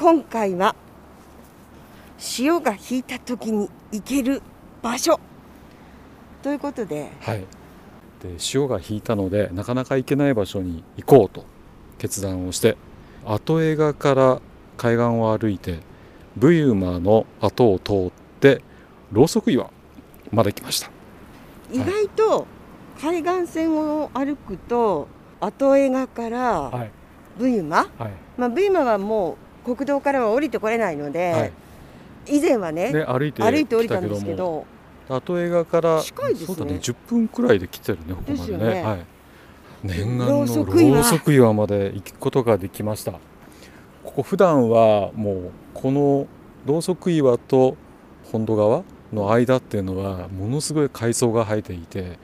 今回は潮が引いた時に行ける場所。ということで。はい、で潮が引いたのでなかなか行けない場所に行こうと決断をして後江賀から海岸を歩いてブユマの後を通ってろうそく岩まで来ました。意外と海岸線を歩くと後江賀からはい。ブユマ、はい。まあ、ブユマはもう国道からは降りてこれないので、はい。以前はねで歩いて歩いて降りたん来ですけど後江賀から近いですね。そうだね10分くらいで来てるねここまでねね。はい、念願ろのろうそく岩まで行くことができました。ここ普段はもうこのろうそく岩と本土川の間っていうのはものすごい海藻が生えていて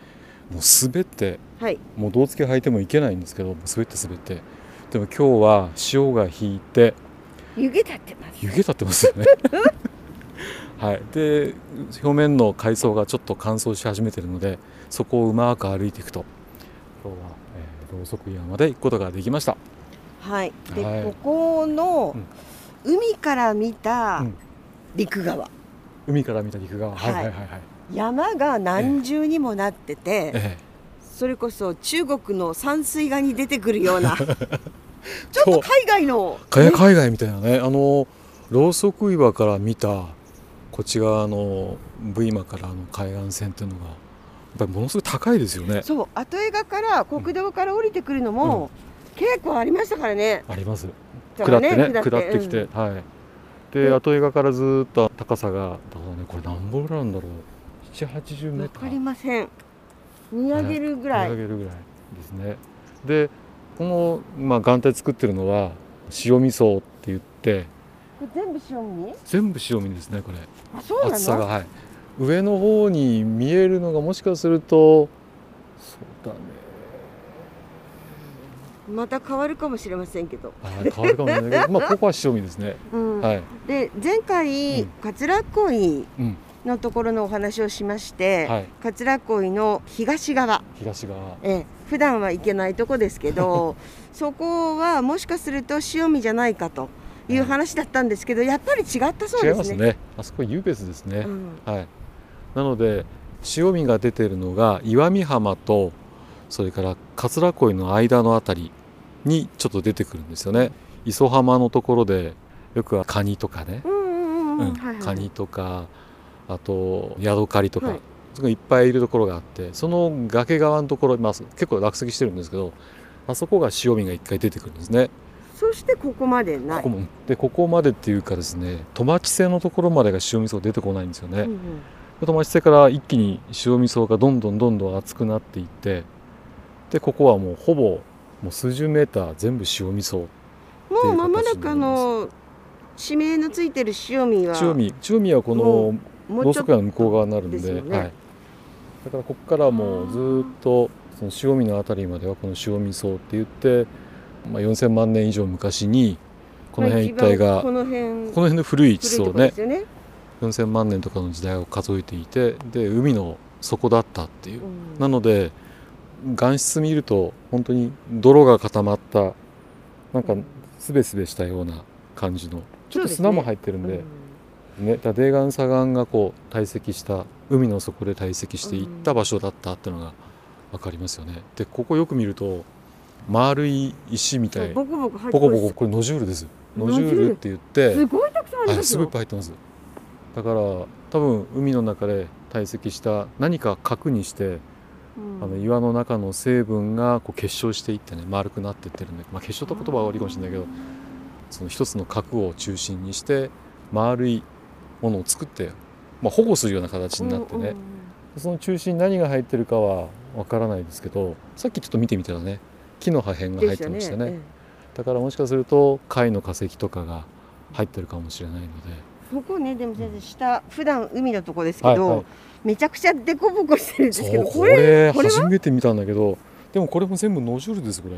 もう滑ってはい。もう胴付け履いてもいけないんですけどもう滑って滑って。でも今日は潮が引いて湯気立ってます。湯気立ってますよね。はい。で表面の海藻がちょっと乾燥し始めてるのでそこをうまく歩いていくと。今日は、えー、ろうそく岩まで行くことができました。はい。で、はい。ここの海から見たうん。陸側、海から見た陸側。はいははいいはいはい、山が何重にもなってて、え。それこそ中国の山水画に出てくるような ちょっと海外の。え海海外みたいなね。あのろうそく岩から見たこっち側の V マからの海岸線っていうのがやっぱりものすごい高いですよね。そう。後江賀から国道から降りてくるのも、結構ありましたからね。あります。下ってね下下って。きて、うん。はい。で後江賀からずーっと高さがだからね。これ何本ぐらいなんだろう？780メーターわかりません。見上げるぐらい、見上げるぐらいですね。でこの、まあ、岩体作ってるのは塩味噌って言って全部塩味？全部塩味ですねこれ。あそうなの？厚さがはい。上の方に見えるのがもしかするとそうだね。また変わるかもしれませんけど、変わるかもしれないけどまあ ここは塩味ですね。うん。はい、で前回、うん。桂恋うんのところのお話をしまして、はい、桂恋の東側。東側。ええ。普段は行けないとこですけど そこはもしかすると塩見じゃないかという話だったんですけどやっぱり違ったそうですね。ますね。あそこ湧別ですね、うん。はい、なので潮見が出てるのが岩見浜とそれから桂恋の間のあたりにちょっと出てくるんですよね。磯浜のところでよくカニとかね、うんうんうんうん。うん。はいはい。カニとかあとヤドカリとか、はいいっぱいいるところがあってその崖側のところ、まあ、結構落石してるんですけどあそこが潮見が一回出てくるんですね。そしてここまでない。ここもでここまでっていうかですねトマチ瀬のところまでが塩味噌出てこないんですよね。うんうんトマチ瀬から一気に塩味噌がどんどんどんどん厚くなっていってでここはもうほぼもう数十メーター全部塩味噌もう間もなくあの地名のついてる塩見は塩味塩味はこのろうそく屋の向こう側になるんでね。はい、だからここからもうずーっとその塩味のあたりまではこの塩味噌って言って、まあ、4,000万年以上昔にこの辺一帯が、この辺この辺の古い地層ね。ね。4,000万年とかの時代を数えていてで海の底だったっていう。うん。なので岩質見ると本当に泥が固まったなんかすべすべしたような感じのちょっと砂も入ってるんでねだ泥岩砂岩がこう堆積した海の底で堆積していった場所だったっていうのが分かりますよね。でここよく見ると丸い石みたい。ボコボコボコボコこれノジュールです。ノジュールって言って。すごいたくさんありはい、すごいいっぱい入ってます。だから多分海の中で堆積した何か核にして、うん。あの岩の中の成分がこう結晶していってね丸くなってってるんで、まあ、結晶って言葉は悪いかもしれないけどその一つの核を中心にして丸いものを作って、まあ、保護するような形になってね、その中心に何が入ってるかはわからないですけどさっきちょっと見てみたらね木の破片が入ってましたね。えだからもしかすると貝の化石とかが入ってるかもしれないので。えここねでも全然下普段海のとこですけど、はいはい。めちゃくちゃデコボコしてるんですけどここれ初めて見たんだけどでもこれも全部ノジュールですこれ。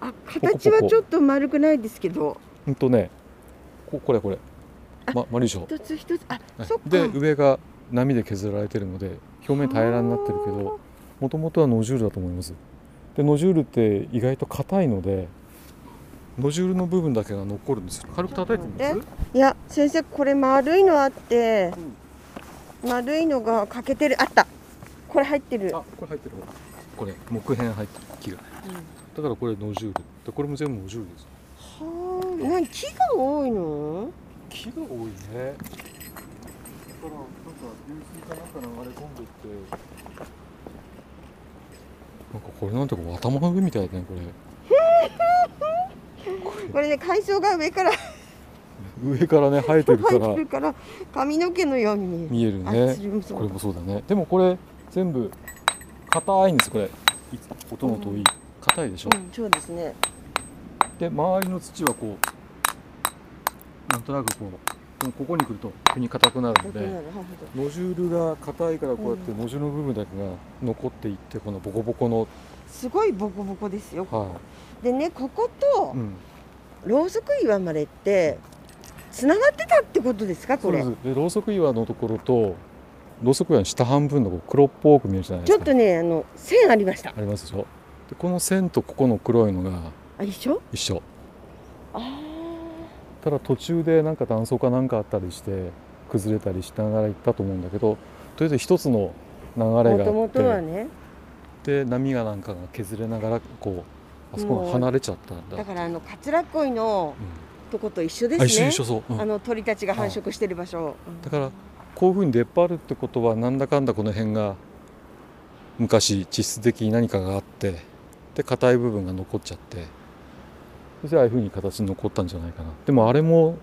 あ形はちょっと丸くないですけど。ほんとね。ここれこれ。あま丸いでしょ一つ一つあはい。そっか。で上が波で削られてるので表面平らになってるけどもともとはノジュールだと思います。でノジュールって意外と硬いのでノジュールの部分だけが残るんですよ。軽く叩いてみます？いや先生これ丸いのあって、丸いのが欠けてる。あった。これ入ってる。あこれ入ってるこれ木片入ってる木が。だからこれノジュール。でこれも全部ノジュールです。はあ何木が多いの？木が多いね。だからなんか流水かなんか流れ込んでいって。なんかこれなんてこう頭の上みたいだねこれ。これね海藻が上から 上からね生えてるから。てるから髪の毛のように見える。見えるあねこれもそうだね。でもこれ全部硬いんですこれ。い音の遠い。硬いでしょ、うん、そうですね。で周りの土はこうなんとなくこうここに来ると急に硬くなるのでノジュールが硬いからこうやってうん。ノジュールの部分だけが残っていってこのボコボコの。すごいボコボコですよ。はでねこことい、うん、ろうそく岩までってつながってたってことですか？これ。でろうそく岩のところとろうそく岩の下半分のこう黒っぽく見えるじゃないですか。ちょっとねあの線ありました。ありますでしょ？でこの線とここの黒いのがあ一緒？一緒。あただ途中でなんか断層かなんかあったりして崩れたりしながら行ったと思うんだけどとりあえず一つの流あれがあってねで波がなんかが削れながらこうあそこが離れちゃったんだ。だからあの桂恋のうん。とこと一緒ですね。一緒そう、うん。あの鳥たちが繁殖してる場所。だからこういうふうに出っ張るってことはなんだかんだこの辺が昔地質的に何かがあってで硬い部分が残っちゃってそしてああいうふうに形に残ったんじゃないかな。でもあれも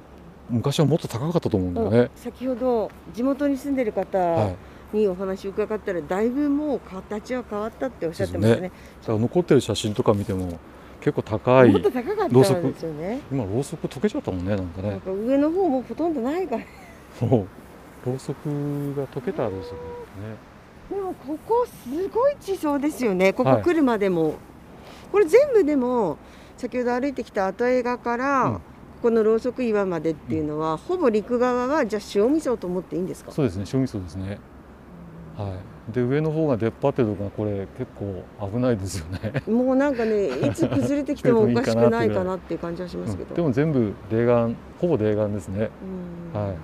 昔はもっと高かったと思うんだよね、先ほど地元に住んでる方はい、にお話伺ったらだいぶもう形は変わったっておっしゃってましたね。だから残ってる写真とか見ても結構高いもっと高かったんろうそく。ですよね今ろうそく溶けちゃったもんねなんかね。上の方もほとんどないから。もう。ろうそくが溶けたろうそくね。でもここすごい地層ですよね。ここはい。来るまでも、これ全部でも先ほど歩いてきた後映画から、うん。ここのろうそく岩までっていうのは、ほぼ陸側はじゃあ塩味噌と思っていいんですか？そうですね塩味噌ですね。はい。で上の方が出っ張ってるとこがこれ結構危ないですよね。もうなんかねいつ崩れてきても おかしくないかなっていう感じはしますけど、うんでも全部泥岩ほぼ泥岩ですね。うん。はい。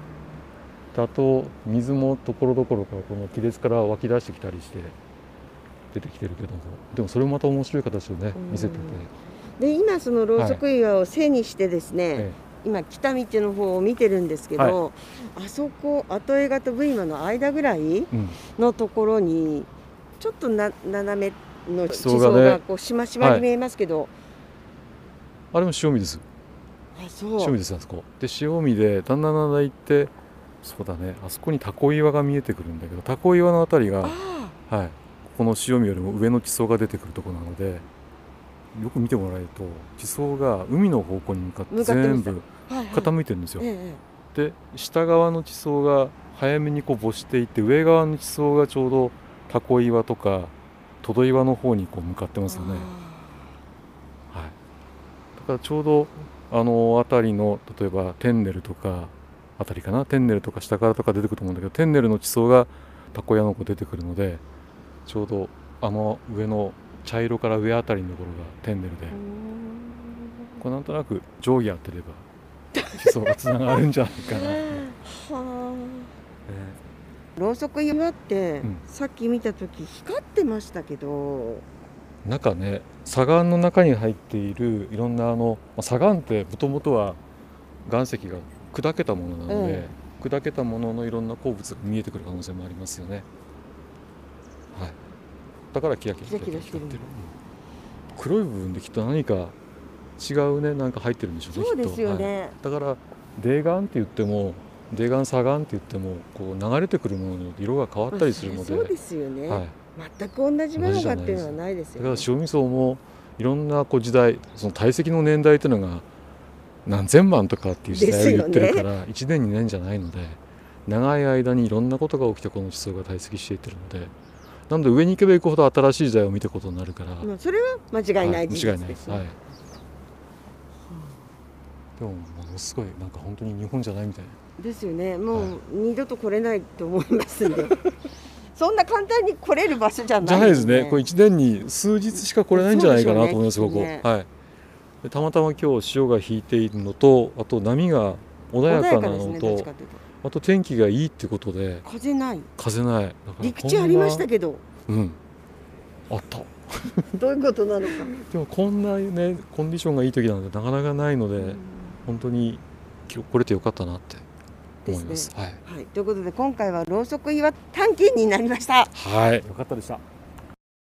であと水もところどころからこの亀裂から湧き出してきたりして出てきてるけども。でもそれもまた面白い形をねうん。見せてて、で今そのろうそく岩を背にしてですね、え今北道の方を見てるんですけど、あそこ後江画と V マの間ぐらいのところにちょっとな斜めの地層がこうしましまに見えますけど、あれも塩味です。あそ塩味うですあそこ。で塩味でだんだんだんだん行ってそうだね。あそこにタコ岩が見えてくるんだけどタコ岩のあたりがあはい、この塩味よりも上の地層が出てくるところなのでよく見てもらえると地層が海の方向に向かって全部傾いてるんですよ。えで下側の地層が早めにこう没していって上側の地層がちょうどタコ岩とかトド岩の方にこう向かってえますよね。はい、だからちょうどあの辺りの例えばテンネルとかあたりかな？テンネルとか下からとか出てくると思うんだけどテンネルの地層がタコヤの子出てくるのでちょうどあの上の茶色から上あたりのところがテンネルで。これなんとなく定規当てれば地層がつながるんじゃないかな、はあろうそく岩って、うん。さっき見た時光ってましたけど。中ね砂岩の中に入っているいろんなあのまあ砂岩ってもともとは岩石が砕けたものなので、え砕けたもののいろんな鉱物が見えてくる可能性もありますよね。だからキラキラキラキラてる黒い部分できっと何か違うねなんか入ってるんでしょうね。そうですよきっとはい、だから泥岩って言っても泥岩砂岩って言ってもこう流れてくるものによって色が変わったりするので、そうですよね、はい。全く同じものかっていうのはないですよねだから塩味噌もいろんなこう時代その堆積の年代っていうのが何千万とかっていう時代を言ってるから、1年2年じゃないので長い間にいろんなことが起きてこの地層が堆積していってるのでなので上に行けば行くほど新しい時代を見ていくことになるから、まあ、それは間違いない事は間違いない。実ですね、はい、でもものすごいなんか本当に日本じゃないみたい。なですよね。もうはい。二度と来れないと思いますんで。そんな簡単に来れる場所じゃないじゃないですね。これ1年に数日しか来れないんじゃないかなと思います、ここ。そうでしょうね。はい。でたまたま今日潮が引いているのとあと波が穏やかなですねのとどっちかというとあと天気がいいってことで。風ない。風ない。陸地ありましたけど。どうん。あった。どういうことなのか、でもこんなねコンディションがいい時なんてなかなかないので、うん。本当に今日来れてよかったなって思います。はい、はい、ということで今回はろうそく岩探検になりました。はい、よかったでした